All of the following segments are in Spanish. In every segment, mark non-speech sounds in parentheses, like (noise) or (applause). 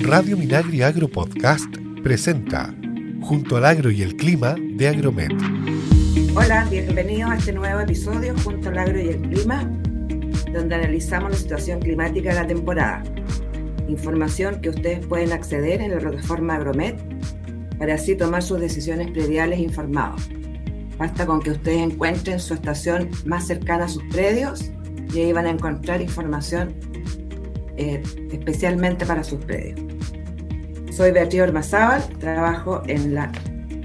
Radio Minagri Agro Podcast presenta Junto al Agro y el Clima de Agromet. Hola, bienvenidos a este nuevo episodio Junto al Agro y el Clima, donde analizamos la situación climática de la temporada. Información que ustedes pueden acceder en la plataforma Agromet para así tomar sus decisiones prediales informados. Basta con que ustedes encuentren su estación más cercana a sus predios y ahí van a encontrar información eh, especialmente para sus predios. Soy Beatriz Ormazábal, trabajo en la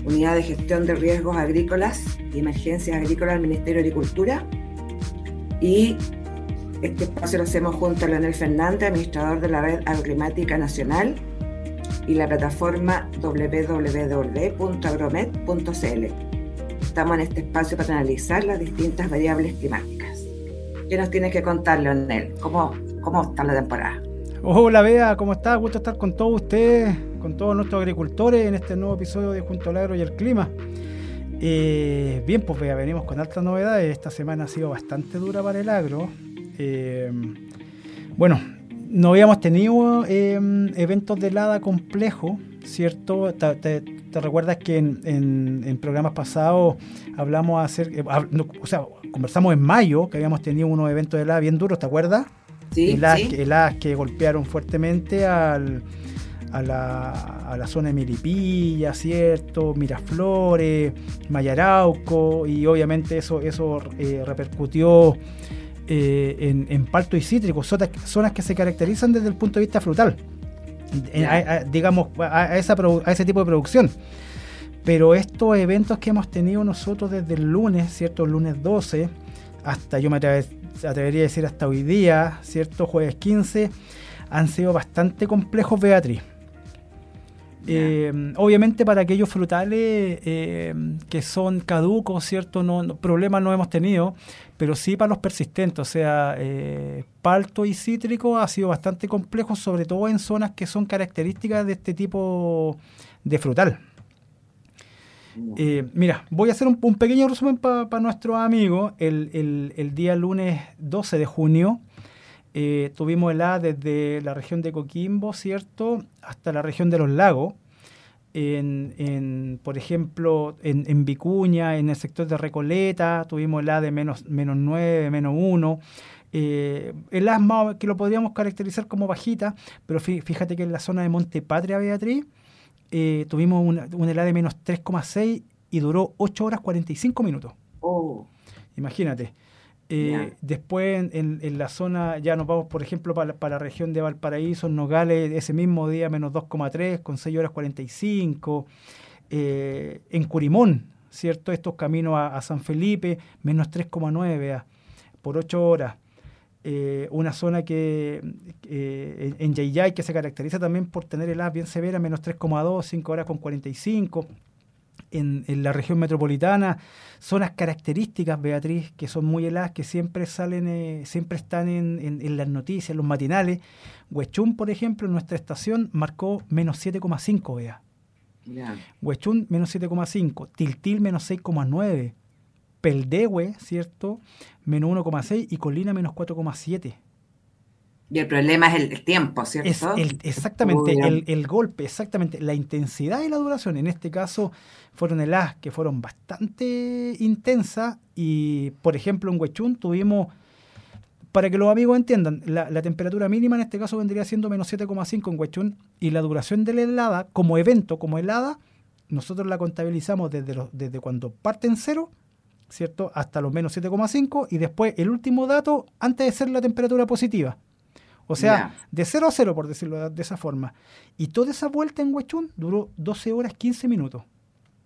Unidad de Gestión de Riesgos Agrícolas y Emergencias Agrícolas del Ministerio de Agricultura y este espacio lo hacemos junto a Leonel Fernández, administrador de la Red Agroclimática Nacional y la plataforma www.agromet.cl. Estamos en este espacio para analizar las distintas variables climáticas. ¿Qué nos tienes que contar, Leonel? ¿Cómo, ¿Cómo está la temporada? Hola Bea, ¿cómo estás? Gusto estar con todos ustedes, con todos nuestros agricultores en este nuevo episodio de Junto al Agro y el Clima. Eh, bien, pues Bea, venimos con altas novedades. Esta semana ha sido bastante dura para el agro. Eh, bueno, no habíamos tenido eh, eventos de helada complejo, ¿cierto? Te, recuerdas que en, programas pasados hablamos hacer, o sea, conversamos en mayo que habíamos tenido unos eventos de helada bien duros, ¿te acuerdas? Heladas, que golpearon fuertemente al, a, la, a, la, zona de Milipilla, ¿cierto? Miraflores, Mayarauco, y obviamente eso, eso eh, repercutió eh, en, en, palto y cítrico, zonas, zonas, que se caracterizan desde el punto de vista frutal, digamos, a, esa, a ese tipo de producción. Pero estos eventos que hemos tenido nosotros desde el lunes, ¿cierto? El lunes 12, hasta yo me atrevería a decir hasta hoy día, ¿cierto? Jueves 15, han sido bastante complejos, Beatriz. Eh, obviamente para aquellos frutales eh, que son caducos, ¿cierto? No, problemas no hemos tenido, pero sí para los persistentes, o sea, eh, palto y cítrico ha sido bastante complejo, sobre todo en zonas que son características de este tipo de frutal. Eh, mira, voy a hacer un, pequeño resumen para nuestros amigos. El, día lunes 12 de junio eh, tuvimos helada desde la región de Coquimbo, ¿cierto?, hasta la región de los lagos. En, por ejemplo, en, Vicuña, en el sector de Recoleta, tuvimos helada de menos, menos 9, menos 1. Eh, heladas que lo podríamos caracterizar como bajita, pero fíjate que en la zona de Monte Patria, Beatriz, eh, tuvimos una, helada de menos 3,6 y duró 8 horas 45 minutos. Oh. Imagínate. Eh, después en, la zona, ya nos vamos, por ejemplo, para, la región de Valparaíso, en Nogales, ese mismo día menos 2,3 con 6 horas 45. Eh, en Curimón, ¿cierto? Estos caminos a, San Felipe, menos 3,9 por 8 horas. Eh, una zona que eh, en Yayay que se caracteriza también por tener heladas bien severas, menos 3,2, 5 horas con 45. En, en, la región metropolitana, zonas características, Beatriz, que son muy heladas, que siempre salen, eh, siempre están en, en, las noticias, en los matinales. Huechún, por ejemplo, en nuestra estación marcó menos 7,5, vea. Huechún, menos 7,5. Tiltil, menos 6,9. Peldehue, ¿cierto? Menos 1,6 y Colina menos 4,7. Y el problema es el, tiempo, ¿cierto? exactamente, el, golpe, exactamente. La intensidad y la duración, en este caso, fueron heladas que fueron bastante intensas. Y, por ejemplo, en Huechún tuvimos, para que los amigos entiendan, la, temperatura mínima en este caso vendría siendo menos 7,5 en Huechún. Y la duración de la helada, como evento, como helada, nosotros la contabilizamos desde, desde cuando parte en cero ¿cierto? Hasta los menos 7,5 y después el último dato antes de ser la temperatura positiva. O sea, de 0 a 0, por decirlo de esa forma. Y toda esa vuelta en Huechún duró 12 horas 15 minutos.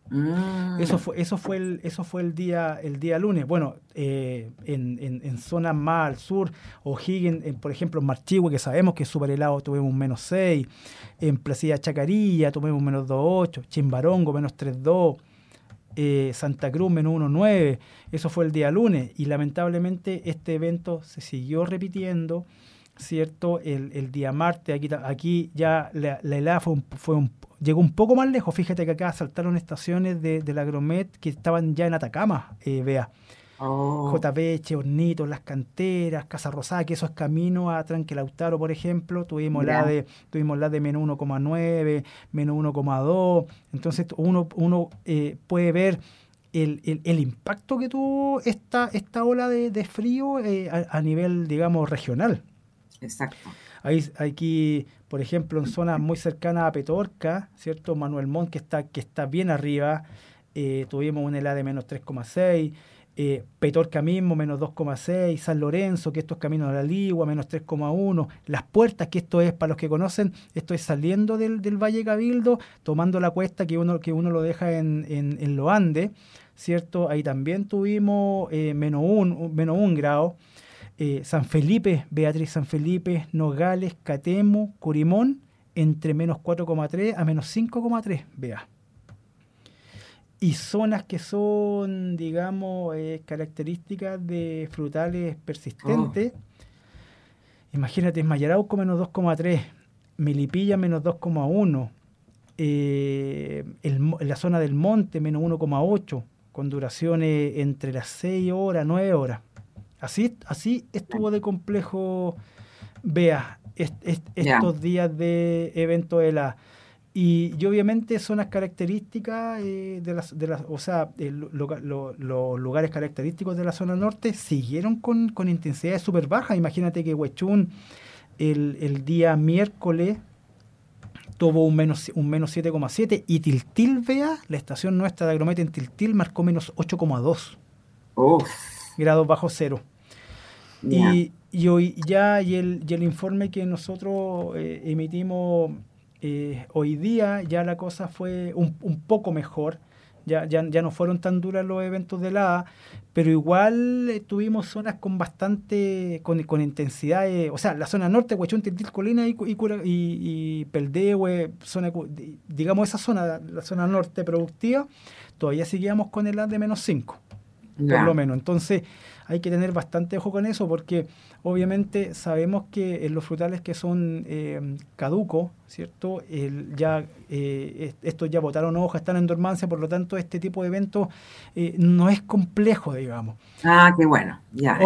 Mm. Eso fue, eso fue el, eso fue el día, el día lunes. Bueno, eh, en, en, zonas más al sur, O'Higgins, por ejemplo, en Marchihue, que sabemos que es súper helado, tuvimos un menos 6. En Placilla Chacarilla tuvimos un menos 2,8. Chimbarongo, menos 3,2. Eh, Santa Cruz menos 1.9, eso fue el día lunes y lamentablemente este evento se siguió repitiendo, ¿cierto? El, día martes, aquí, aquí ya la, helada fue, fue llegó un poco más lejos, fíjate que acá saltaron estaciones de, la Agromet que estaban ya en Atacama, eh, vea. Oh. Hornitos, Las Canteras, Casa Rosada, que eso es camino a Tranquilautaro, por ejemplo. Tuvimos la de tuvimos la de menos 1,9, menos 1,2. Entonces uno, uno eh, puede ver el, el, impacto que tuvo esta, esta ola de, frío eh, a, nivel, digamos, regional. Exacto. Hay, aquí, por ejemplo, en zonas muy cercanas a Petorca, ¿cierto? Manuel Montt, que está, que está bien arriba, eh, tuvimos una helada de menos 3,6 eh, Petorca mismo, menos 2,6, San Lorenzo, que esto es Camino de la Ligua, menos 3,1, Las Puertas, que esto es, para los que conocen, esto es saliendo del, Valle Cabildo, tomando la cuesta que uno, que uno lo deja en, en, los Andes, ¿cierto? Ahí también tuvimos eh, menos, un, menos un grado. Eh, San Felipe, Beatriz San Felipe, Nogales, Catemo, Curimón, entre menos 4,3 a menos 5,3, vea y zonas que son, digamos, eh, características de frutales persistentes. Oh. Imagínate, Mayarauco menos 2,3, Melipilla menos 2,1, eh, la zona del monte menos 1,8, con duraciones entre las 6 horas, 9 horas. Así, así estuvo de complejo, vea, estos días de evento de la y, obviamente son las características eh, de las, de las, o sea, los lugares característicos de la zona norte siguieron con, con intensidades súper bajas. Imagínate que Huechún el, el día miércoles tuvo un menos, un menos 7,7 y Tiltil, vea, la estación nuestra de Agromete en Tiltil marcó menos 8,2 grados bajo cero. Y, y, hoy ya y el, y el informe que nosotros eh, emitimos eh, hoy día ya la cosa fue un, poco mejor, ya, ya, ya, no fueron tan duras los eventos de la pero igual eh, tuvimos zonas con bastante, con, con intensidad, o sea, la zona norte, Huechón, Tiltil, Colina y, y, y zona, digamos esa zona, la zona norte productiva, todavía seguíamos con el A de menos 5, por lo menos. Entonces, hay que tener bastante ojo con eso porque obviamente sabemos que en los frutales que son eh, caducos, ¿cierto? El, ya eh, estos ya botaron hojas, están en dormancia, por lo tanto este tipo de eventos eh, no es complejo, digamos. Ah, qué bueno, ya.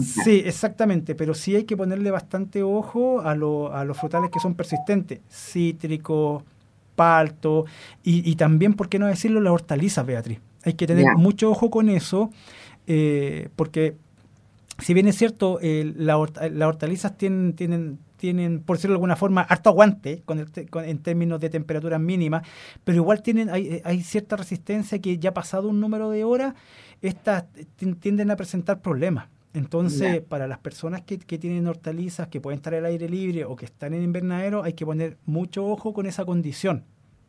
sí, exactamente, pero sí hay que ponerle bastante ojo a, a los frutales que son persistentes, cítricos, palto y, y, también, ¿por qué no decirlo?, las hortalizas, Beatriz. Hay que tener mucho ojo con eso eh, porque si bien es cierto, las hortalizas tienen, tienen, tienen, por decirlo de alguna forma, harto aguante con en términos de temperaturas mínimas, pero igual tienen, hay, hay, cierta resistencia que ya pasado un número de horas, estas tienden a presentar problemas. Entonces, para las personas que, que, tienen hortalizas, que pueden estar al aire libre o que están en invernadero, hay que poner mucho ojo con esa condición.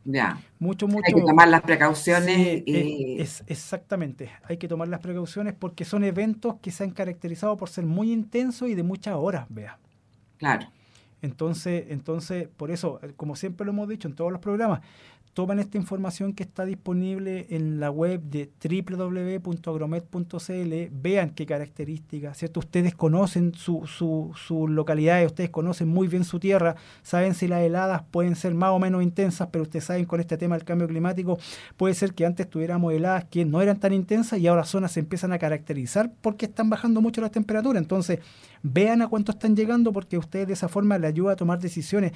Ya. Mucho, mucho. Hay que tomar las precauciones. y... es, exactamente, hay que tomar las precauciones porque son eventos que se han caracterizado por ser muy intensos y de muchas horas, vea. Claro. Entonces, entonces, por eso, como siempre lo hemos dicho en todos los programas, tomen esta información que está disponible en la web de www.agromet.cl, vean qué características, ¿cierto? Ustedes conocen su, su, su localidad, ustedes conocen muy bien su tierra, saben si las heladas pueden ser más o menos intensas, pero ustedes saben con este tema del cambio climático, puede ser que antes tuviéramos heladas que no eran tan intensas y ahora zonas se empiezan a caracterizar porque están bajando mucho las temperaturas. Entonces, vean a cuánto están llegando porque ustedes de esa forma les ayuda a tomar decisiones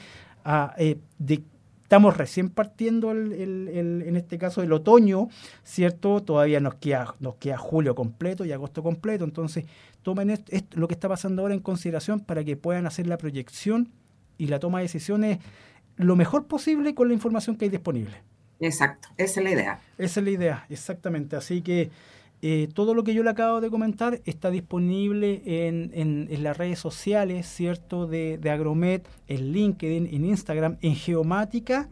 eh, de Estamos recién partiendo, en este caso, el otoño, ¿cierto? Todavía nos queda, nos queda julio completo y agosto completo. Entonces, tomen lo que está pasando ahora en consideración para que puedan hacer la proyección y la toma de decisiones lo mejor posible con la información que hay disponible. Exacto, esa es la idea. Esa es la idea, exactamente. Así que eh, todo lo que yo le acabo de comentar está disponible en, las redes sociales, ¿cierto? De, de, Agromet, en LinkedIn, en Instagram, en Geomática.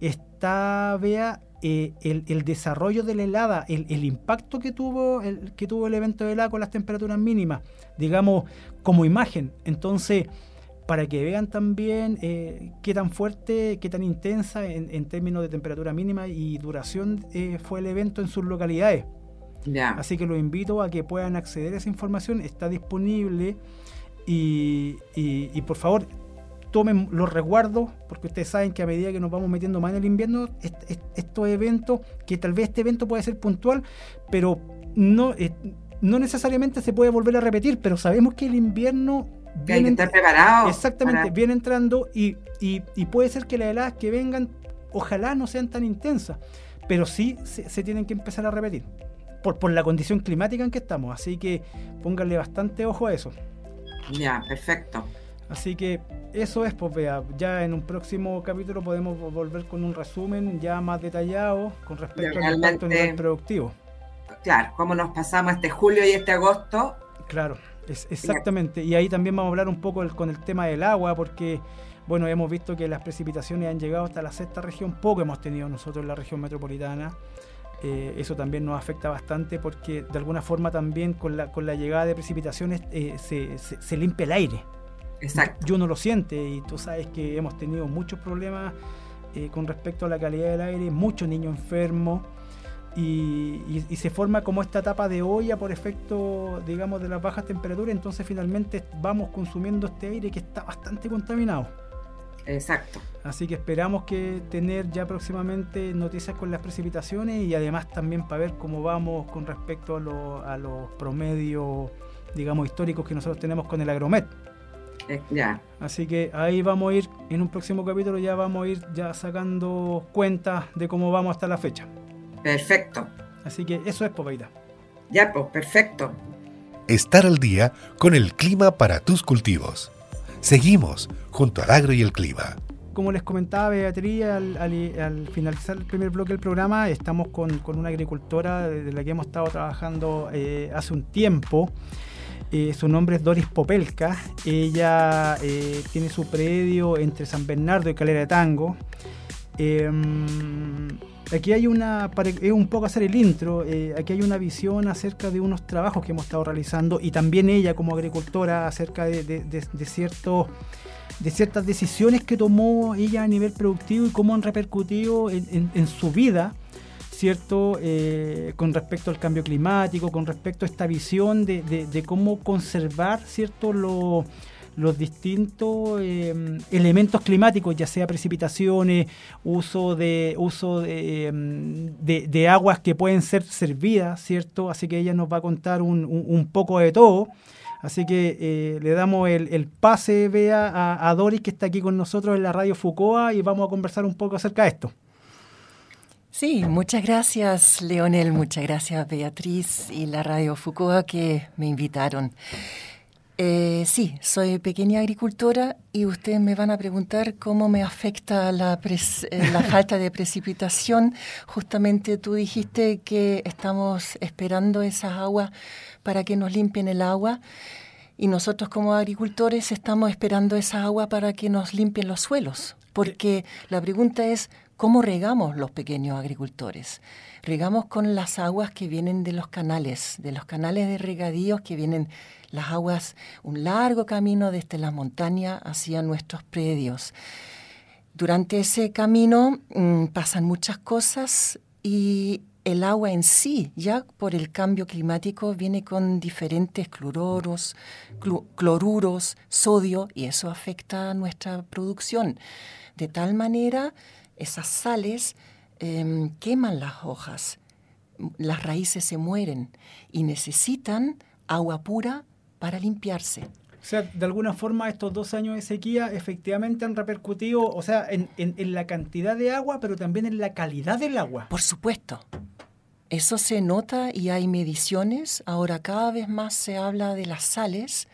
Está, vea, eh, el, desarrollo de la helada, el, impacto que tuvo el, que tuvo el evento de helada con las temperaturas mínimas, digamos, como imagen. Entonces, para que vean también eh, qué tan fuerte, qué tan intensa en, en, términos de temperatura mínima y duración fue el evento en sus localidades. Así que los invito a que puedan acceder a esa información, está disponible y, por favor tomen los resguardos, porque ustedes saben que a medida que nos vamos metiendo más en el invierno, estos eventos, que tal vez este evento puede ser puntual, pero no no necesariamente se puede volver a repetir, pero sabemos que el invierno viene, que estar preparado. Exactamente, viene entrando y, puede ser que las heladas que vengan, ojalá no sean tan intensas, pero sí se, tienen que empezar a repetir. Por, por la condición climática en que estamos. Así que pónganle bastante ojo a eso. Ya, perfecto. Así que eso es, pues vea, ya en un próximo capítulo podemos volver con un resumen ya más detallado con respecto al impacto a nivel productivo. Claro, cómo nos pasamos este julio y este agosto. Claro, es, exactamente. Y ahí también vamos a hablar un poco con el tema del agua, porque bueno, hemos visto que las precipitaciones han llegado hasta la sexta región, poco hemos tenido nosotros en la región metropolitana. Eh, eso también nos afecta bastante porque de alguna forma también con la, con la llegada de precipitaciones eh, se, se limpia el aire. Exacto. Yo no lo siente y tú sabes que hemos tenido muchos problemas eh, con respecto a la calidad del aire, muchos niños enfermos y, se forma como esta tapa de olla por efecto, digamos, de las bajas temperaturas, entonces finalmente vamos consumiendo este aire que está bastante contaminado. Exacto. Así que esperamos que tener ya próximamente noticias con las precipitaciones y además también para ver cómo vamos con respecto a, a los promedios, digamos, históricos que nosotros tenemos con el Agromet. Eh, ya. Así que ahí vamos a ir, en un próximo capítulo ya vamos a ir ya sacando cuentas de cómo vamos hasta la fecha. Perfecto. Así que eso es Popeita. Ya, pues, perfecto. Estar al día con el clima para tus cultivos. Seguimos junto al agro y el clima. Como les comentaba Beatriz al, finalizar el primer bloque del programa, estamos con, una agricultora de la que hemos estado trabajando eh, hace un tiempo. Eh, su nombre es Doris Popelka. Ella eh, tiene su predio entre San Bernardo y Calera de Tango. Aquí hay una, es un poco hacer el intro, eh, aquí hay una visión acerca de unos trabajos que hemos estado realizando y también ella como agricultora acerca de, de, de ciertas decisiones que tomó ella a nivel productivo y cómo han repercutido en su vida ¿cierto? Eh, con respecto al cambio climático, con respecto a esta visión de, cómo conservar, ¿cierto? Los distintos em, elementos climáticos, ya sea precipitaciones, uso de uso em, de, aguas que pueden ser servidas, ¿cierto? Así que ella nos va a contar un, poco de todo. Así que eh, le damos el, pase, vea, a, a Doris que está aquí con nosotros en la radio Fucoa y vamos a conversar un poco acerca de esto. Sí, muchas gracias Leonel, muchas gracias Beatriz y la Radio Foucault que me invitaron. Eh, sí, soy pequeña agricultora y ustedes me van a preguntar cómo me afecta la, eh, la (laughs) falta de precipitación. Justamente tú dijiste que estamos esperando esas aguas para que nos limpien el agua y nosotros como agricultores estamos esperando esa agua para que nos limpien los suelos. Porque la pregunta es, ¿Cómo regamos los pequeños agricultores? Regamos con las aguas que vienen de los canales, de los canales de regadíos que vienen las aguas, un largo camino desde la montaña hacia nuestros predios. Durante ese camino mm, pasan muchas cosas y el agua en sí, ya por el cambio climático, viene con diferentes cloruros, cloruros, sodio, y eso afecta nuestra producción. De tal manera esas sales em, queman las hojas, las raíces se mueren y necesitan agua pura para limpiarse. O sea, de alguna forma estos dos años de sequía efectivamente han repercutido, o sea, en, en, la cantidad de agua, pero también en la calidad del agua. Por supuesto. Eso se nota y hay mediciones. Ahora cada vez más se habla de las sales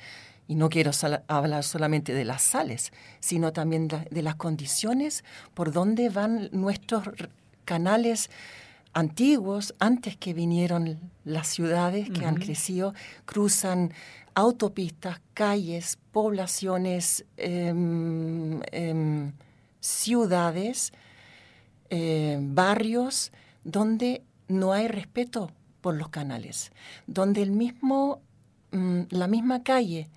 y no quiero hablar solamente de las sales, sino también de las condiciones por donde van nuestros canales antiguos, antes que vinieron las ciudades que han crecido, cruzan autopistas, calles, poblaciones, em, em, ciudades, em, barrios, donde no hay respeto por los canales, donde el mismo, mm, la misma calle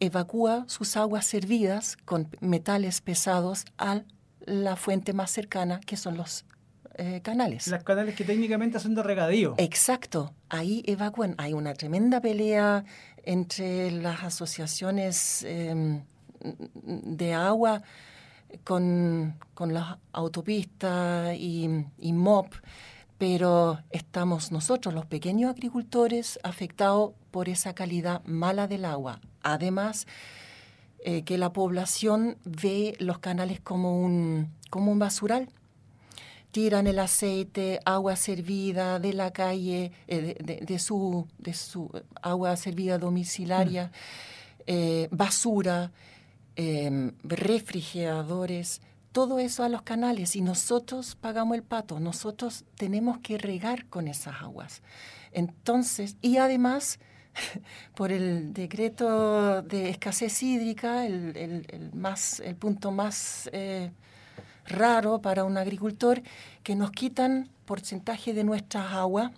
evacúa sus aguas servidas con metales pesados a la fuente más cercana, que son los eh, canales. Los canales que técnicamente son de regadío. Exacto. Ahí evacúan. Hay una tremenda pelea entre las asociaciones em, de agua con, con las autopistas y, y MOP pero estamos nosotros, los pequeños agricultores, afectados por esa calidad mala del agua. Además, eh, que la población ve los canales como un, como un basural. Tiran el aceite, agua servida de la calle, eh, de, su, de su agua servida domiciliaria, mm. eh, basura, em, refrigeradores, todo eso a los canales y nosotros pagamos el pato, nosotros tenemos que regar con esas aguas. Entonces, y además (laughs) por el decreto de escasez hídrica, el, más, el punto más eh, raro para un agricultor, que nos quitan porcentaje de nuestras aguas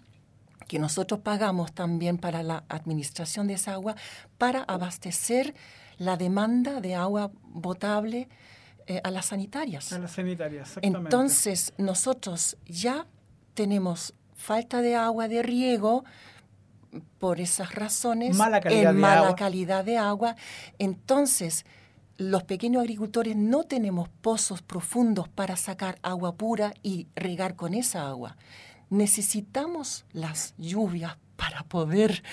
que nosotros pagamos también para la administración de esa agua, para abastecer la demanda de agua potable eh, a las sanitarias. A las sanitarias, exactamente. Entonces, nosotros ya tenemos falta de agua de riego, por esas razones mala calidad, en mala calidad de agua. Entonces, los pequeños agricultores no tenemos pozos profundos para sacar agua pura y regar con esa agua. Necesitamos las lluvias para poder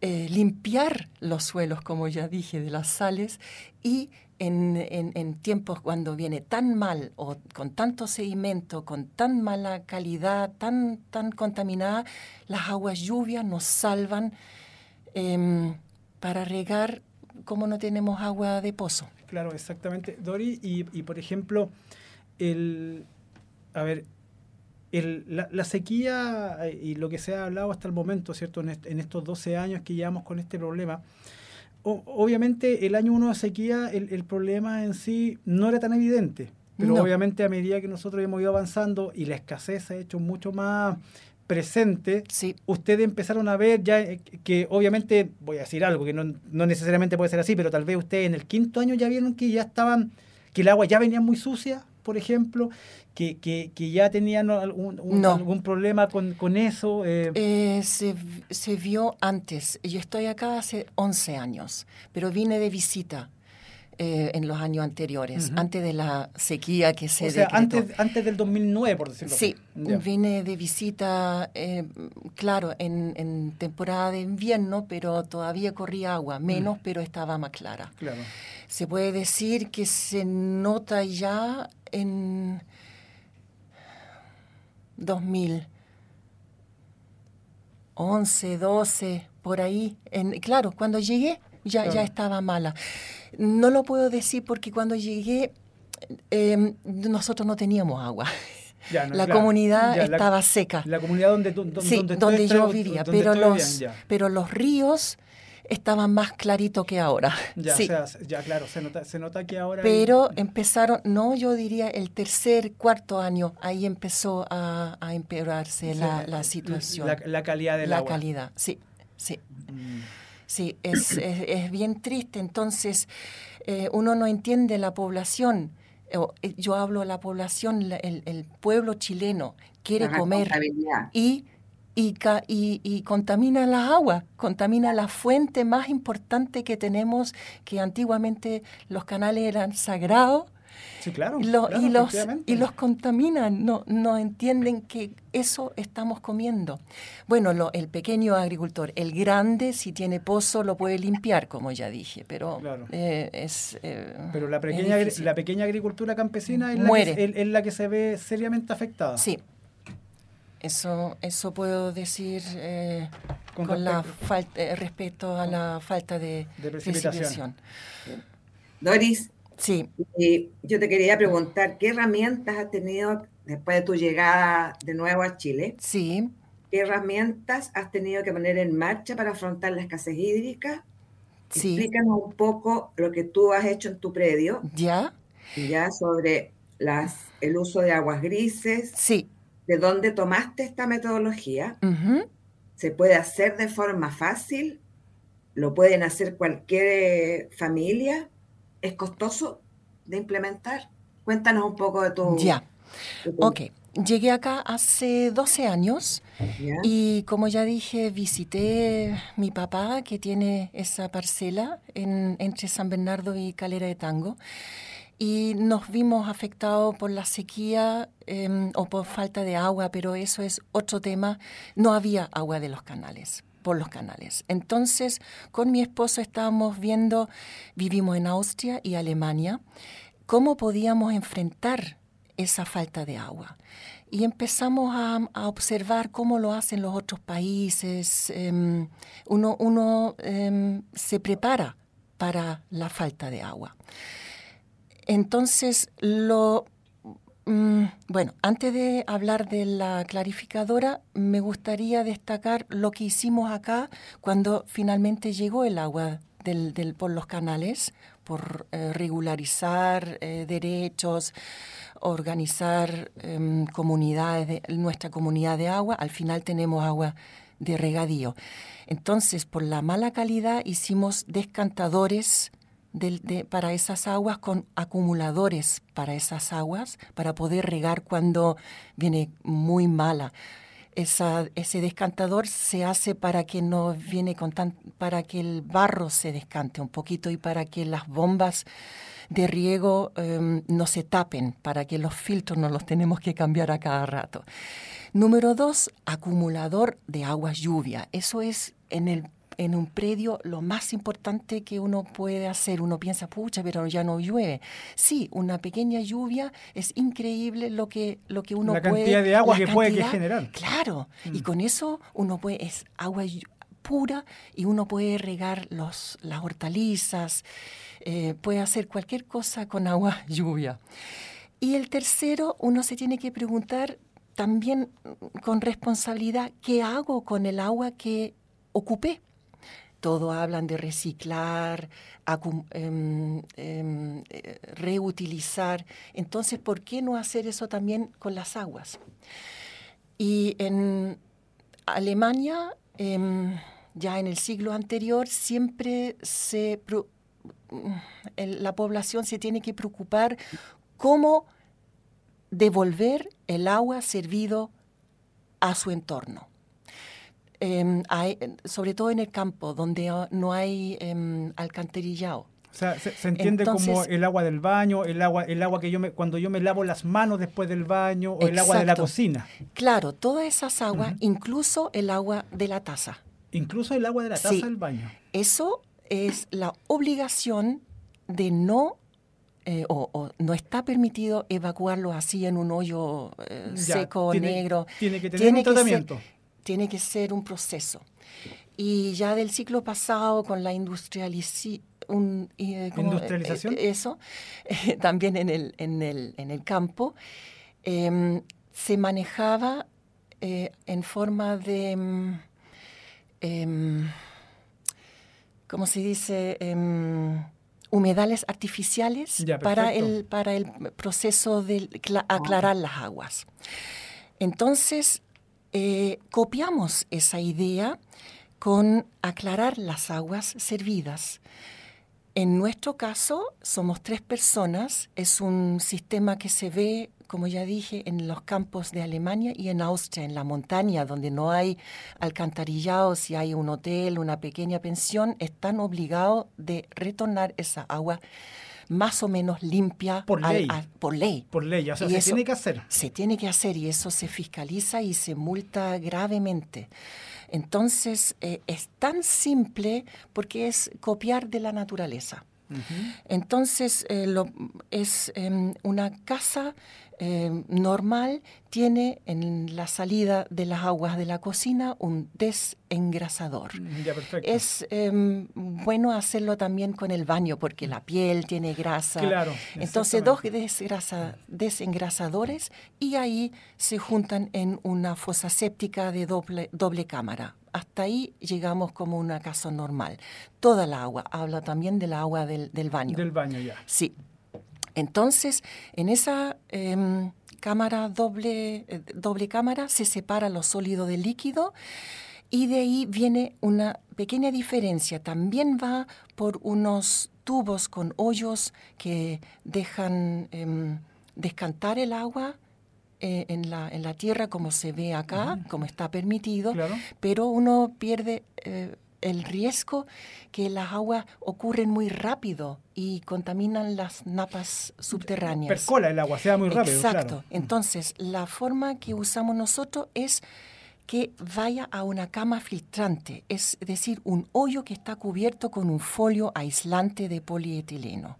eh, limpiar los suelos, como ya dije, de las sales y en, tiempos cuando viene tan mal o con tanto sedimento, con tan mala calidad, tan, tan contaminada, las aguas lluvias nos salvan em, para regar como no tenemos agua de pozo. Claro, exactamente. Dori, y, por ejemplo, el, a ver, el, la, sequía eh, y lo que se ha hablado hasta el momento, ¿cierto? En, en estos 12 años que llevamos con este problema, obviamente el año 1 de sequía el, problema en sí no era tan evidente, pero obviamente a medida que nosotros hemos ido avanzando y la escasez se ha hecho mucho más presente, ustedes empezaron a ver ya eh, que obviamente, voy a decir algo que no, no necesariamente puede ser así, pero tal vez ustedes en el quinto año ya vieron que ya estaban, que el agua ya venía muy sucia, por ejemplo, que, que, que ya tenían algún, algún problema con, con eso? Eh. Eh, se, se, vio antes. Yo estoy acá hace 11 años, pero vine de visita. Eh, en los años anteriores, antes de la sequía que se o sea, antes, antes del 2009, por decirlo así. Sí, vine de visita, claro, en, en, temporada de invierno, pero todavía corría agua, menos, pero estaba más clara. Claro. Se puede decir que se nota ya en 2011, 12, por ahí. En, claro, cuando llegué ya, ya estaba mala. No lo puedo decir porque cuando llegué em, nosotros no teníamos agua. (laughs) la comunidad estaba seca. La comunidad donde, donde, donde yo vivía, pero, los, pero los ríos estaba más clarito que ahora. Ya, sí. ya claro, se nota, se nota que ahora... Pero empezaron, no, yo diría el tercer, cuarto año, ahí empezó a, empeorarse la, la, situación. La, calidad del la agua. La calidad, sí, sí. Mm. Sí, es, es, bien triste. Entonces, eh, uno no entiende la población. Eh, yo hablo de la población, el, el pueblo chileno quiere comer y y, y, contamina las aguas, contamina la fuente más importante que tenemos, que antiguamente los canales eran sagrados. Sí, claro, y, los, y los contaminan, no, no entienden que eso estamos comiendo. Bueno, lo, el pequeño agricultor, el grande, si tiene pozo, lo puede limpiar, como ya dije, pero eh, es. Eh, pero la pequeña, la pequeña agricultura campesina es la, que, es la que se ve seriamente afectada. Sí, eso, eso puedo decir eh, con, la falta, eh, respecto a la falta de, precipitación. Doris, sí. yo te quería preguntar, ¿qué herramientas has tenido después de tu llegada de nuevo a Chile? Sí. ¿Qué herramientas has tenido que poner en marcha para afrontar la escasez hídrica? Sí. Explícanos un poco lo que tú has hecho en tu predio. Ya. Ya sobre las, el uso de aguas grises. Sí de dónde tomaste esta metodología. Se puede hacer de forma fácil, lo pueden hacer cualquier familia. ¿Es costoso de implementar? Cuéntanos un poco de tu... Ya, ok. Llegué acá hace 12 años y como ya dije, visité mi papá que tiene esa parcela en, entre San Bernardo y Calera de Tango y nos vimos afectados por la sequía em, o por falta de agua, pero eso es otro tema. No había agua de los canales por los canales. Entonces, con mi esposo estábamos viendo, vivimos en Austria y Alemania, cómo podíamos enfrentar esa falta de agua. Y empezamos a, observar cómo lo hacen los otros países. Em, uno, uno em, se prepara para la falta de agua. Entonces, lo, bueno, antes de hablar de la clarificadora, me gustaría destacar lo que hicimos acá cuando finalmente llegó el agua por los canales, por eh, regularizar eh, derechos, organizar em, comunidades, de, nuestra comunidad de agua. Al final tenemos agua de regadío. Entonces, por la mala calidad, hicimos descantadores para esas aguas con acumuladores para esas aguas para poder regar cuando viene muy mala. ese descantador se hace para que no viene con para que el barro se descante un poquito y para que las bombas de riego em, no se tapen, para que los filtros no los tenemos que cambiar a cada rato. Número dos, acumulador de agua lluvia. Eso es en el en un predio lo más importante que uno puede hacer. Uno piensa, pucha, pero ya no llueve. Sí, una pequeña lluvia es increíble lo que, lo que uno puede... La cantidad de agua que puede generar. Claro, y mm. con eso uno puede, es agua pura y uno puede regar los, las hortalizas, eh, puede hacer cualquier cosa con agua (laughs) lluvia. Y el tercero, uno se tiene que preguntar también con responsabilidad, ¿qué hago con el agua que ocupé? Todo hablan de reciclar, em, em, eh, reutilizar. Entonces, ¿por qué no hacer eso también con las aguas? Y en Alemania, em, ya en el siglo anterior, siempre se la población se tiene que preocupar cómo devolver el agua servido a su entorno. Em, sobre todo en el campo, donde no hay eh, alcantarillado. O sea, se, entiende como el agua del baño, el agua, el agua que yo me, cuando yo me lavo las manos después del baño, o el agua de la cocina. Claro, todas esas aguas, incluso el agua de la taza. Incluso el agua de la taza del baño. Eso es la obligación de no eh, o, no está permitido evacuarlo así en un hoyo eh, seco, negro. Tiene que tener un tratamiento tiene que ser un proceso. Y ya del ciclo pasado, con la industrialización, eh, ¿Industrialización? Eh, eso, (laughs) también en el, en el, en el campo, em, se manejaba eh, en forma de, em, em, ¿cómo se dice? humedales artificiales para el, para el proceso de aclarar las aguas. Entonces, eh, copiamos esa idea con aclarar las aguas servidas. En nuestro caso, somos tres personas. Es un sistema que se ve, como ya dije, en los campos de Alemania y en Austria, en la montaña, donde no hay alcantarillado, si hay un hotel, una pequeña pensión, están obligados de retornar esa agua más o menos limpia por ley. por ley. Por ley, o sea, se tiene que hacer. Se tiene que hacer y eso se fiscaliza y se multa gravemente. Entonces, eh, es tan simple porque es copiar de la naturaleza. Entonces, eh, lo, es em, una casa em, normal, tiene en la salida de las aguas de la cocina un desengrasador. Mm, es em, bueno hacerlo también con el baño porque la piel tiene grasa. Claro, Entonces, dos desengrasadores y ahí se juntan en una fosa séptica de doble, doble cámara hasta ahí llegamos como una casa normal. Toda la agua, habla también del agua del, baño. Del baño ya. Sí. Entonces, en esa em, cámara doble, eh, doble cámara se separa lo sólido del líquido y de ahí viene una pequeña diferencia. También va por unos tubos con hoyos que dejan em, descantar el agua eh, en, la, en la tierra como se ve acá, como está permitido, pero uno pierde, eh, el riesgo que las aguas ocurren muy rápido y contaminan las napas subterráneas. Percola el agua, sea muy rápido. Exacto. Entonces, la forma que usamos nosotros es que vaya a una cama filtrante, es decir, un hoyo que está cubierto con un folio aislante de polietileno.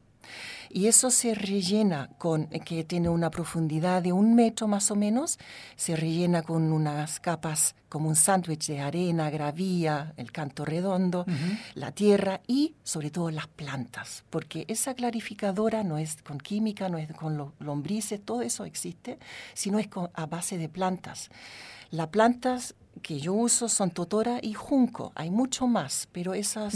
Y eso se rellena con, que tiene una profundidad de un metro más o menos, se rellena con unas capas como un sándwich de arena, gravía, el canto redondo, la tierra y sobre todo las plantas, porque esa clarificadora no es con química, no es con lombrices, todo eso existe, sino es a base de plantas. Las plantas que yo uso son totora y junco. Hay mucho más, pero esas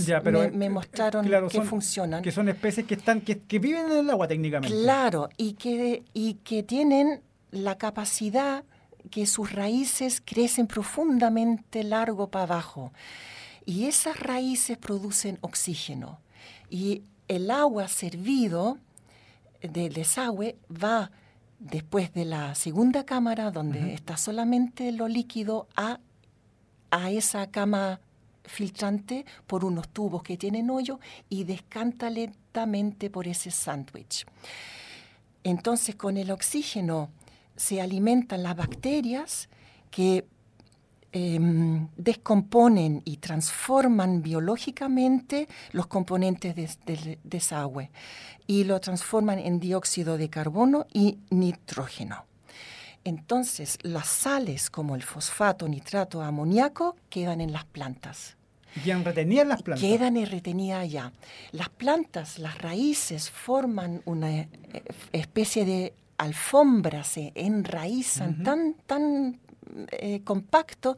me, mostraron que funcionan. Que son especies que están que, viven en el agua técnicamente. Claro, y que, y que tienen la capacidad que sus raíces crecen profundamente largo para abajo. Y esas raíces producen oxígeno. Y el agua servido del desagüe va después de la segunda cámara, donde está solamente lo líquido, a a esa cama filtrante por unos tubos que tienen hoyo y descanta lentamente por ese sándwich. Entonces con el oxígeno se alimentan las bacterias que em, descomponen y transforman biológicamente los componentes del desagüe y lo transforman en dióxido de carbono y nitrógeno. Entonces, las sales como el fosfato, nitrato, amoníaco quedan en las plantas. ¿Quedan retenidas en las plantas? Quedan retenidas allá. Las plantas, las raíces forman una eh, especie de alfombra, se enraizan tan, tan eh, compacto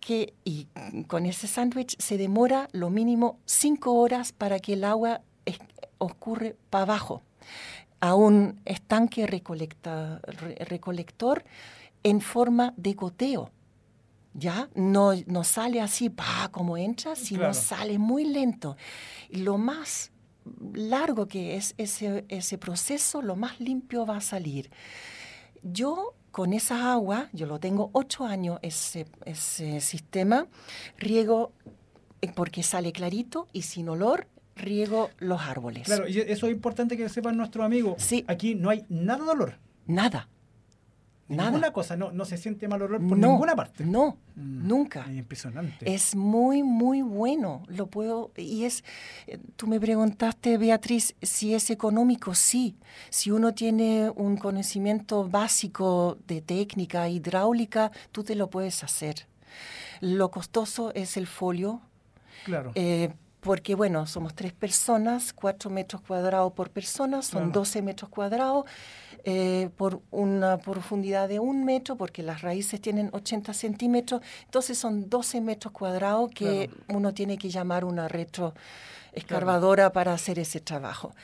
que y con ese sándwich se demora lo mínimo cinco horas para que el agua ocurre para abajo a un estanque recolector en forma de goteo. ¿Ya? No, no sale así, pa, como entra, sino sale muy lento. Lo más largo que es ese, ese proceso, lo más limpio va a salir. Yo con esa agua, yo lo tengo ocho años, ese, ese sistema, riego eh, porque sale clarito y sin olor riego los árboles. Claro, y eso es importante que sepan nuestros amigos. Sí. Aquí no hay nada de olor. Nada. Nada. Ninguna cosa, no, no se siente mal olor por ninguna parte. No, mm, nunca. Es impresionante. Es muy, muy bueno. Lo puedo, y es, eh, tú me preguntaste, Beatriz, si es económico, sí. Si uno tiene un conocimiento básico de técnica hidráulica, tú te lo puedes hacer. Lo costoso es el folio. Claro. Eh, porque bueno, somos tres personas, cuatro metros cuadrados por persona, son doce 12 metros cuadrados eh, por una profundidad de un metro, porque las raíces tienen 80 centímetros, entonces son 12 metros cuadrados que uno tiene que llamar una retroescarbadora para hacer ese trabajo.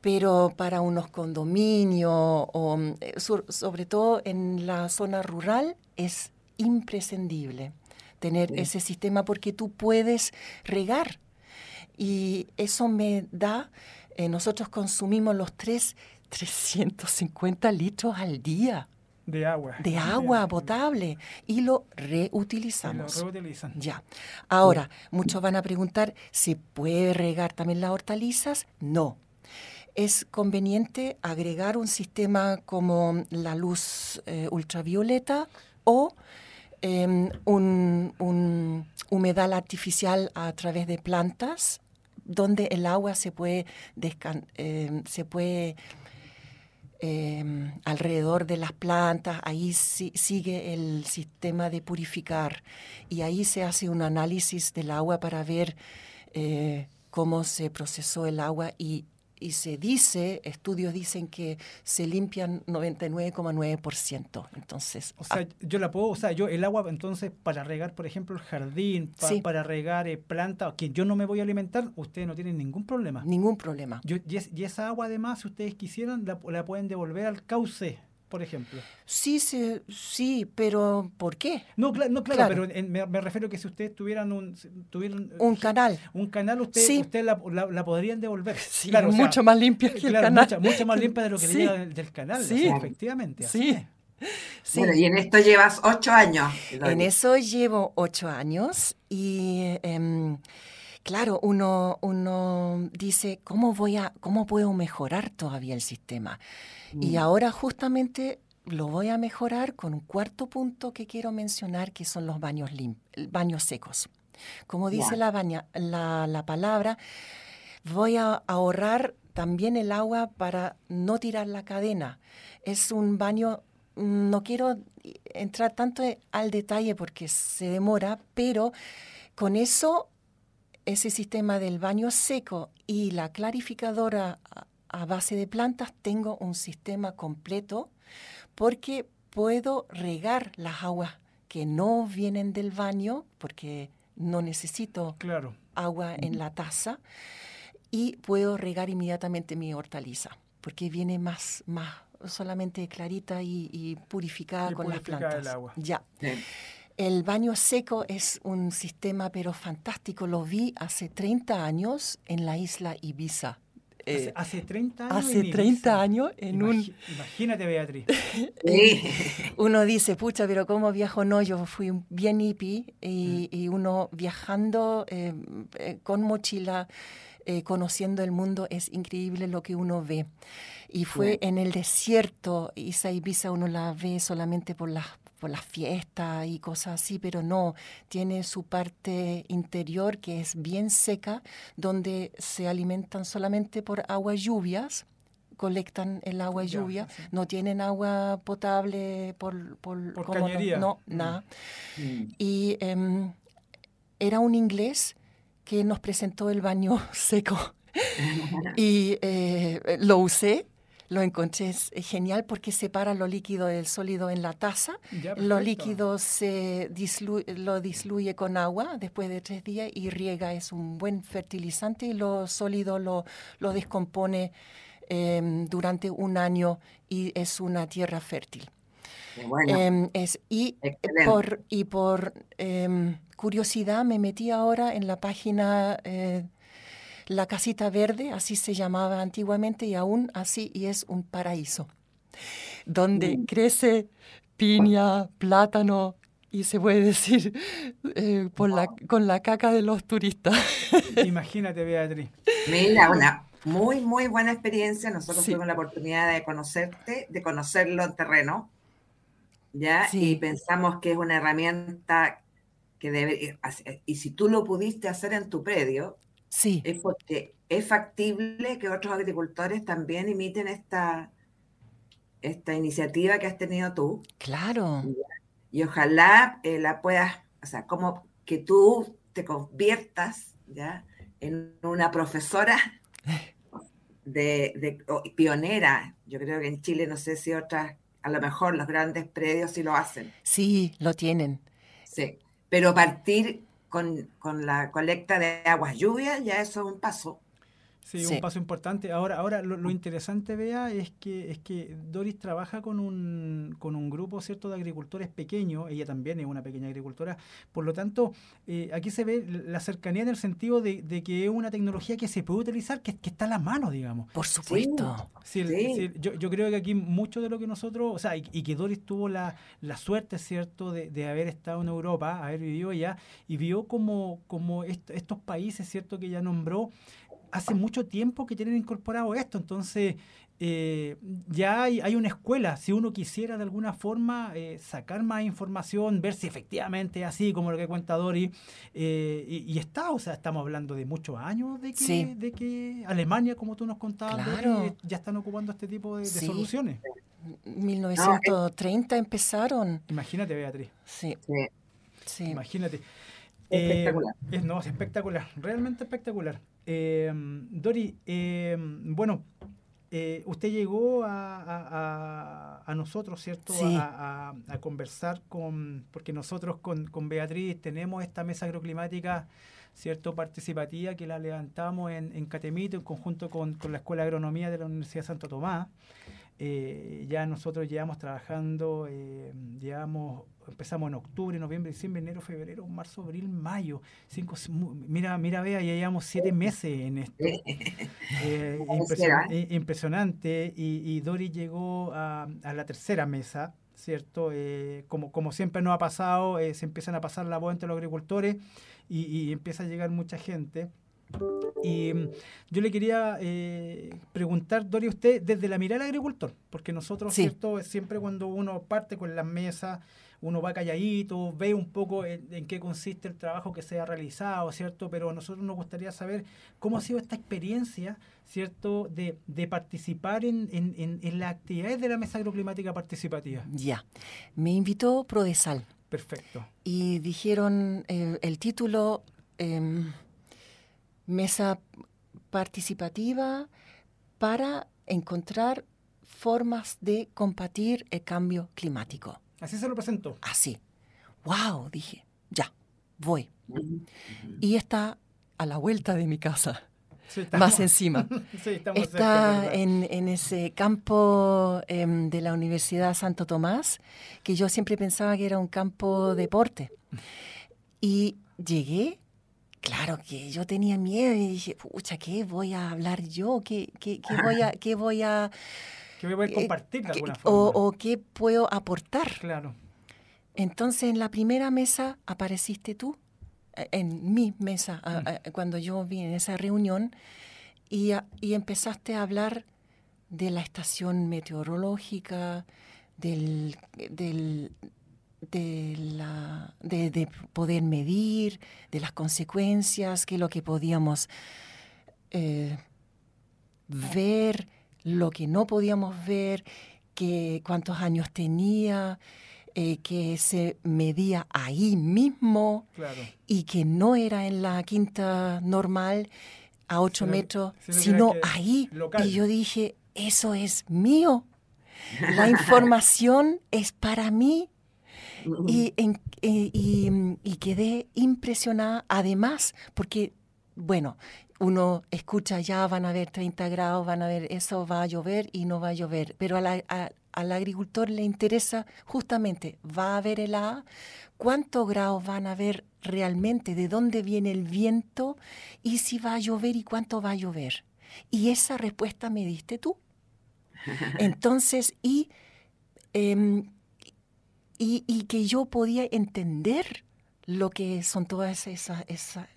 Pero para unos condominios, o, eh, sobre todo en la zona rural, es imprescindible tener ese sistema porque tú puedes regar. Y eso me da, eh, nosotros consumimos los tres 350 litros al día. De agua. De agua potable. Y lo reutilizamos. Y lo reutilizan. Ya. Ahora, muchos van a preguntar, ¿se puede regar también las hortalizas? No. Es conveniente agregar un sistema como la luz eh, ultravioleta o em, un, un humedal artificial a través de plantas donde el agua se puede, eh, se puede em, alrededor de las plantas, ahí sigue el sistema de purificar. Y ahí se hace un análisis del agua para ver eh, cómo se procesó el agua y y se dice, estudios dicen que se limpian 99,9%. Entonces, o sea, ah. yo la puedo, o sea, yo el agua entonces para regar, por ejemplo, el jardín, para regar eh, plantas, que yo no me voy a alimentar, ustedes no tienen ningún problema. Ningún problema. y, esa agua además, si ustedes quisieran, la pueden devolver al cauce por ejemplo. Sí, sí, sí, pero ¿por qué? No, no claro, pero me, refiero que si ustedes tuvieran un... Tuvieran, un canal. Un canal, usted, usted la, la, podrían devolver. Sí, (laughs) claro, mucho más limpia que el canal. Mucha, mucho más limpia de lo que le llega del, canal, sí. efectivamente. sí. Bueno, y en esto llevas ocho años. En eso llevo ocho años y em, claro, uno, uno dice, ¿cómo, voy a, ¿cómo puedo mejorar todavía el sistema? Y mm. ahora justamente lo voy a mejorar con un cuarto punto que quiero mencionar, que son los baños, baños secos. Como dice la, baña, la, la palabra, voy a ahorrar también el agua para no tirar la cadena. Es un baño, no quiero entrar tanto al detalle porque se demora, pero con eso, ese sistema del baño seco y la clarificadora a base de plantas, tengo un sistema completo porque puedo regar las aguas que no vienen del baño, porque no necesito agua en la taza y puedo regar inmediatamente mi hortaliza, porque viene más, más solamente clarita y, purificada con las plantas. El agua. Ya. El baño seco es un sistema pero fantástico. Lo vi hace 30 años en la isla Ibiza. hace, 30 años. Hace 30 años en un. Imagínate, Beatriz. (laughs) uno dice, pucha, pero ¿cómo viajo? No, yo fui bien hippie y, mm. y uno viajando eh, eh, con mochila eh, conociendo el mundo, es increíble lo que uno ve. Y fue en el desierto, Isa Ibiza uno la ve solamente por las por las fiestas y cosas así, pero no, tiene su parte interior que es bien seca, donde se alimentan solamente por agua lluvias, colectan el agua lluvia, no tienen agua potable por, por, por no, mm. nada. Mm. Y em, era un inglés que nos presentó el baño (laughs) seco. (laughs) y eh, lo usé, lo encontré genial porque separa lo líquido del sólido en la taza. lo líquido se lo disluye con agua después de tres días y riega. Es un buen fertilizante y lo sólido lo, lo descompone em, durante un año y es una tierra fértil. Em, es, y, por, y por em, curiosidad me metí ahora en la página eh, La Casita Verde, así se llamaba antiguamente y aún así, y es un paraíso, donde mm. crece piña, plátano, y se puede decir eh, por la, con la caca de los turistas. (laughs) Imagínate, Beatriz. Mira, una muy, muy buena experiencia. Nosotros tuvimos la oportunidad de conocerte, de conocerlo en terreno. ¿ya? Y pensamos que es una herramienta que debe, y si tú lo pudiste hacer en tu predio, sí. es porque es factible que otros agricultores también imiten esta, esta iniciativa que has tenido tú. Claro. Y, ojalá eh, la puedas, o sea, como que tú te conviertas ¿ya? en una profesora (laughs) de, de pionera. Yo creo que en Chile, no sé si otras a lo mejor los grandes predios sí lo hacen. Sí, lo tienen. Sí, pero partir con, con la colecta de aguas lluvias ya eso es un paso. Sí, un paso importante. Ahora, ahora lo, interesante, vea, es que, es que Doris trabaja con un, con un grupo cierto de agricultores pequeños, ella también es una pequeña agricultora, por lo tanto, eh, aquí se ve la cercanía en el sentido de, que es una tecnología que se puede utilizar, que, está a la mano, digamos. Por supuesto. Sí, yo, yo, creo que aquí mucho de lo que nosotros, o sea, y, que Doris tuvo la, la suerte, ¿cierto?, de, de, haber estado en Europa, haber vivido allá, y vio como, como estos países, ¿cierto?, que ya nombró, hace mucho tiempo que tienen incorporado esto, entonces eh, ya hay, una escuela, si uno quisiera de alguna forma eh, sacar más información, ver si efectivamente es así como lo que cuenta Dori, eh, y, está, o sea, estamos hablando de muchos años de que, de que Alemania, como tú nos contabas, ya están ocupando este tipo de, soluciones. 1930 empezaron. Imagínate, Beatriz. Sí. sí. Imagínate. Espectacular. no, es espectacular, realmente espectacular. Eh, Dori, eh, bueno, eh, usted llegó a, a, nosotros, ¿cierto? A, conversar con, porque nosotros con, con, Beatriz tenemos esta mesa agroclimática, ¿cierto? Participativa que la levantamos en, en Catemito en conjunto con, con, la Escuela de Agronomía de la Universidad de Santo Tomás. Eh, ya nosotros llevamos trabajando, eh, llevamos, empezamos en octubre, noviembre, diciembre, enero, febrero, marzo, abril, mayo. Cinco, mira, mira, vea, ya llevamos siete meses en esto. (laughs) Eh, impresionante. Y, y, Dori llegó a, la tercera mesa, ¿cierto? como, como siempre nos ha pasado, se empiezan a pasar la voz entre los agricultores y, y empieza a llegar mucha gente. Y mm, yo le quería eh, preguntar, Dori, usted desde la mirada del agricultor, porque nosotros, ¿cierto? Siempre cuando uno parte con las mesas, uno va calladito, ve un poco en, qué consiste el trabajo que se ha realizado, ¿cierto? Pero a nosotros nos gustaría saber cómo ha sido esta experiencia, ¿cierto?, de, participar en, en, las actividades de la mesa agroclimática participativa. Ya, me invitó Prodesal. Perfecto. Y dijeron eh, el título... Em, mesa participativa para encontrar formas de combatir el cambio climático. Así se lo presentó. Así. ¡Wow! Dije, ya, voy. Y está a la vuelta de mi casa. más encima. (laughs) está en, ese campo em, de la Universidad Santo Tomás, que yo siempre pensaba que era un campo deporte. Y llegué Claro que yo tenía miedo y dije, pucha, ¿qué voy a hablar yo? ¿Qué, qué, qué voy a... (laughs) Qué voy a ¿Qué voy a eh, compartir de alguna forma? O, qué puedo aportar. Claro. Entonces, en la primera mesa apareciste tú, eh, en mi mesa, mm. cuando yo vi en esa reunión, y, y empezaste a hablar de la estación meteorológica, del, del, de, la, de, poder medir, de las consecuencias, qué es lo que podíamos eh, ver, lo que no podíamos ver, que, cuántos años tenía, eh, que se medía ahí mismo y que no era en la quinta normal a ocho metros, sino, ahí. Y yo dije, eso es mío. La (laughs) información es para mí y, y, quedé impresionada, además, porque, bueno, uno escucha ya van a haber 30 grados, van a ver eso va a llover y no va a llover, pero al agricultor le interesa justamente, va a haber helada, cuántos grados van a haber realmente, de dónde viene el viento y si va a llover y cuánto va a llover. Y esa respuesta me diste tú. (laughs) Entonces, y em, y, que yo podía entender lo que son todas esas, esa,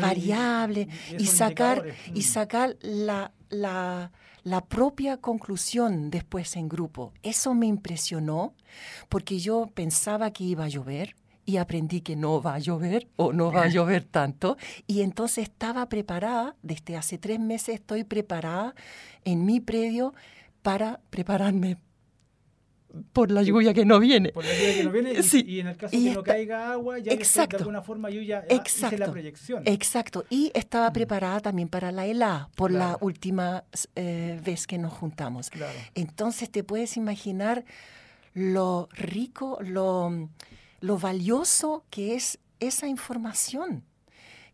variables, y, sacar, y mm. sacar la, la, la, propia conclusión después en grupo. Eso me impresionó porque yo pensaba que iba a llover y aprendí que no va a llover o no va a (laughs) llover tanto. Y entonces estaba preparada, desde hace tres meses estoy preparada en mi predio para prepararme por la lluvia que no viene. Por la lluvia que no viene y, en el caso de que no caiga agua, ya exacto, de alguna forma yo ya hice la proyección. Exacto, y estaba mm. preparada también para la ELA por la última eh, vez que nos juntamos. Entonces te puedes imaginar lo rico, lo, lo valioso que es esa información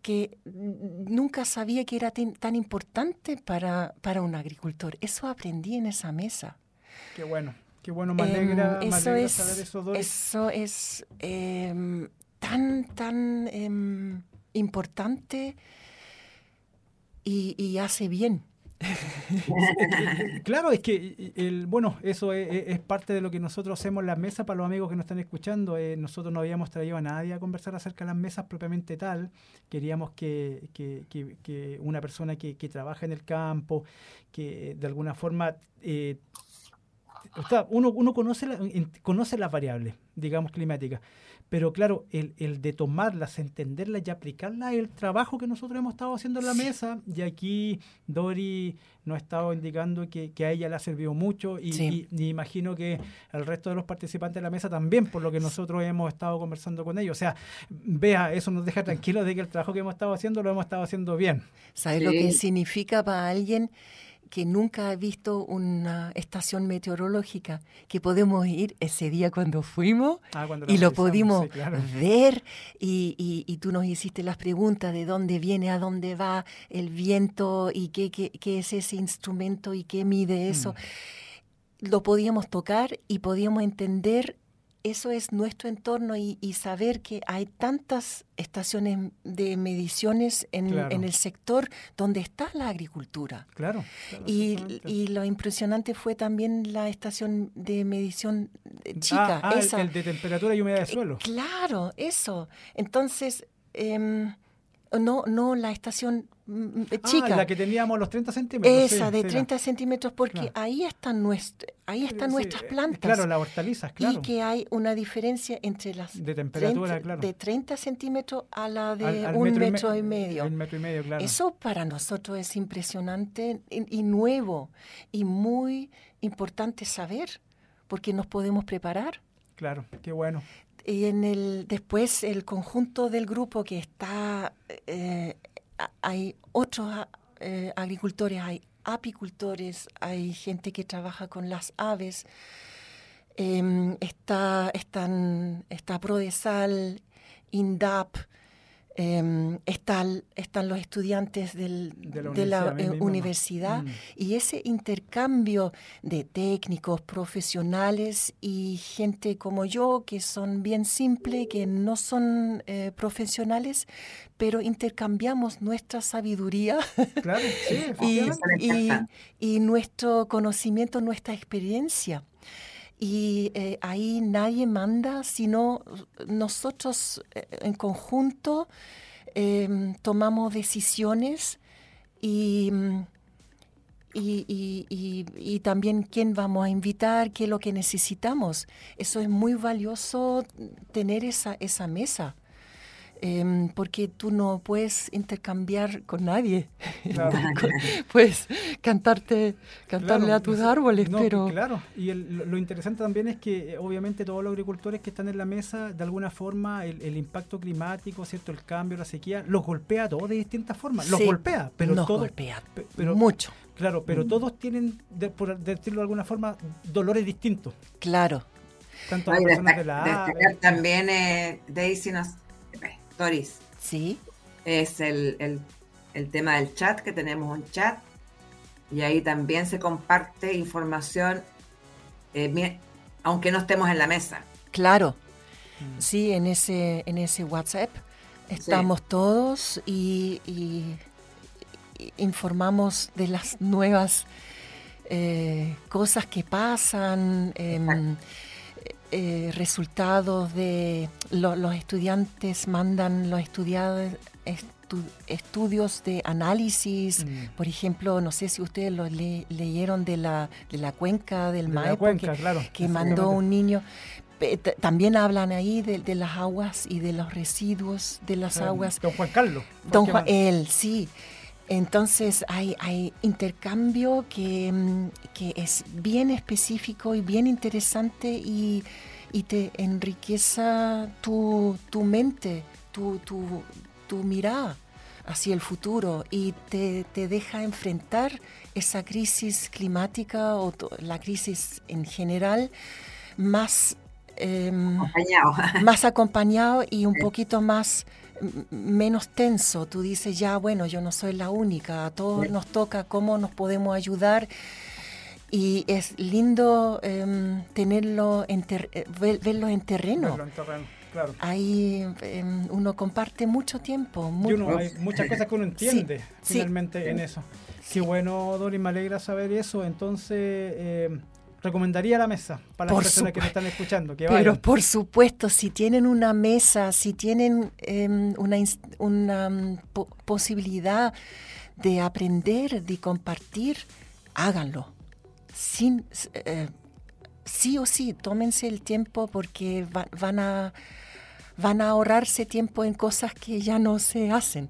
que nunca sabía que era tan importante para, para un agricultor. Eso aprendí en esa mesa. Qué bueno. Qué bueno, me alegra, em, eso es, saber eso, Eso es em, tan, tan em, importante y, hace bien. (laughs) claro, es que el, bueno, eso es, parte de lo que nosotros hacemos en las mesas para los amigos que nos están escuchando. Eh, nosotros no habíamos traído a nadie a conversar acerca de las mesas propiamente tal. Queríamos que, que, que, una persona que, trabaja en el campo, que de alguna forma uno, uno conoce, conoce las variables, digamos, climáticas, pero claro, el, el, de tomarlas, entenderlas y aplicarlas es el trabajo que nosotros hemos estado haciendo en la mesa. Y aquí Dori nos ha estado indicando que, a ella le ha servido mucho y, imagino que al resto de los participantes de la mesa también, por lo que nosotros hemos estado conversando con ellos. O sea, vea, eso nos deja tranquilos de que el trabajo que hemos estado haciendo lo hemos estado haciendo bien. ¿Sabes lo que significa para alguien? Que nunca ha visto una estación meteorológica, que podemos ir ese día cuando fuimos ah, y lo pudimos ver. Y, y, tú nos hiciste las preguntas de dónde viene, a dónde va el viento y qué, qué, qué es ese instrumento y qué mide eso. lo podíamos tocar y podíamos entender eso es nuestro entorno y, saber que hay tantas estaciones de mediciones en, el sector donde está la agricultura. Claro. y, lo impresionante fue también la estación de medición chica. Ah, ah el, de temperatura y humedad de suelo. Claro, eso. Entonces, em, no, no la estación mm, ah, chica. la que teníamos los 30 centímetros. Esa, de 30 centímetros, porque ahí están, ahí están nuestras plantas. Claro, las hortalizas, claro. Y que hay una diferencia entre las de temperatura, claro. de 30 centímetros a la de un metro, y, medio. metro y medio, claro. Eso para nosotros es impresionante y nuevo y muy importante saber, porque nos podemos preparar. Claro, qué bueno y en el después el conjunto del grupo que está eh, hay otros eh, agricultores hay apicultores hay gente que trabaja con las aves em, está están está Prodesal Indap eh, están, están los estudiantes del, de la universidad, mm. y ese intercambio de técnicos, profesionales y gente como yo, que son bien simples, que no son eh, profesionales, pero intercambiamos nuestra sabiduría. (laughs) Y nuestro conocimiento, nuestra experiencia y eh, ahí nadie manda, sino nosotros eh, en conjunto em, tomamos decisiones y, y, y, también quién vamos a invitar, qué es lo que necesitamos. Eso es muy valioso tener esa, esa mesa. Em, porque tú no puedes intercambiar con nadie. (laughs) puedes cantarte, cantarle a tus árboles, pero... Claro, y lo interesante también es que eh, obviamente todos los agricultores que están en la mesa, de alguna forma el, impacto climático, cierto el cambio, la sequía, los golpea a todos de distintas formas. Los golpea, pero nos golpea pero, mucho. Claro, pero mm. todos tienen, por decirlo de alguna forma, dolores distintos. Claro. Tanto las personas de la También eh, Daisy nos Doris. Sí. Es el, tema del chat, que tenemos un chat. Y ahí también se comparte información, eh, aunque no estemos en la mesa. Claro. Mm. Sí, en ese, en ese WhatsApp estamos todos y, informamos de las nuevas eh, cosas que pasan. Em, eh, resultados de los estudiantes mandan los estudiados estudios de análisis, mm. por ejemplo, no sé si ustedes lo leyeron de la, de la cuenca del Maipo, que, mandó un niño. También hablan ahí de, las aguas y de los residuos de las aguas. Don Juan Carlos. Don Juan, él, sí. Entonces hay, hay intercambio que, mm, que, es bien específico y bien interesante y, y te enriquece tu, tu mente, tu, tu, tu, mirada hacia el futuro y te, te, deja enfrentar esa crisis climática o la crisis en general más, em, acompañado. más acompañado y un poquito más menos tenso. Tú dices, ya, bueno, yo no soy la única, a todos nos toca cómo nos podemos ayudar. Y es lindo em, tenerlo, en eh, verlo en terreno. Ahí em, uno comparte mucho tiempo. hay muchas cosas que uno entiende finalmente en eso. Qué bueno, Dori, me alegra saber eso. Entonces, em, recomendaría la mesa para las personas que me están escuchando. Que Pero por supuesto, si tienen una mesa, si tienen em, una, una mm, posibilidad de aprender, de compartir, háganlo. Sin, eh, sí o sí, tómense el tiempo porque van, a, van a ahorrarse tiempo en cosas que ya no se hacen.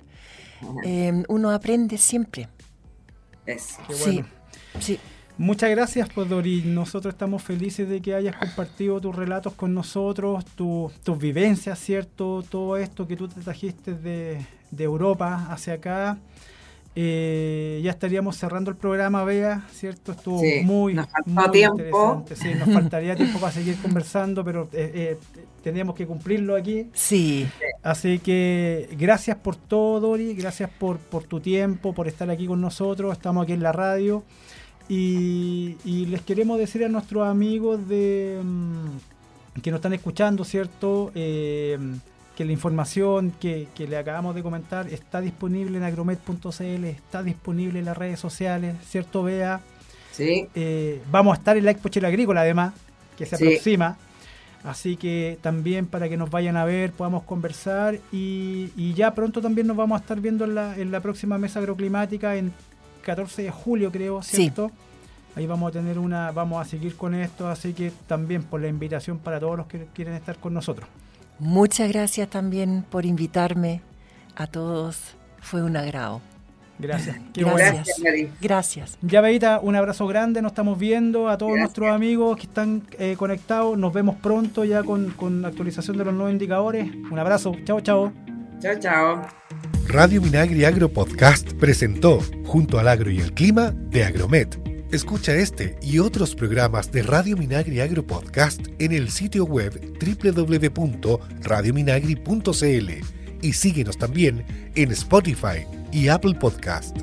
Em, uno aprende siempre. Es. Sí, sí. Muchas gracias, Podori. Nosotros estamos felices de que hayas compartido tus relatos con nosotros, tus vivencias, ¿cierto? Todo esto que tú te trajiste de, Europa hacia acá. Eh, ya estaríamos cerrando el programa, Bea, ¿cierto? Estuvo muy, muy interesante. Sí, nos faltaría tiempo para seguir conversando, pero eh, eh, teníamos que cumplirlo aquí. Sí. Así que gracias por todo, Dori. Gracias por, por tu tiempo, por estar aquí con nosotros. Estamos aquí en la radio. Y, les queremos decir a nuestros amigos de mm, que nos están escuchando, ¿cierto? Eh, que la información que, le acabamos de comentar está disponible en agromet.cl, está disponible en las redes sociales, ¿cierto, Bea? Sí. Eh, vamos a estar en la Expo Chile Agrícola, además, que se aproxima. Así que también para que nos vayan a ver, podamos conversar y, ya pronto también nos vamos a estar viendo en la, en la próxima mesa agroclimática en 14 de julio, creo, ¿cierto? Ahí vamos a tener una, vamos a seguir con esto, así que también por la invitación para todos los que quieren estar con nosotros. Muchas gracias también por invitarme a todos. Fue un agrado. Gracias. (laughs) gracias. Gracias. Ya, Beita, un abrazo grande. Nos estamos viendo. A todos nuestros amigos que están eh, conectados. Nos vemos pronto ya con, con actualización de los nuevos indicadores. Un abrazo. Chao, chao. Chao, chao. Radio Minagri Agro Podcast presentó, junto al agro y el clima, de Agromet Escucha este y otros programas de Radio Minagri Agro Podcast en el sitio web www.radiominagri.cl y síguenos también en Spotify y Apple Podcast.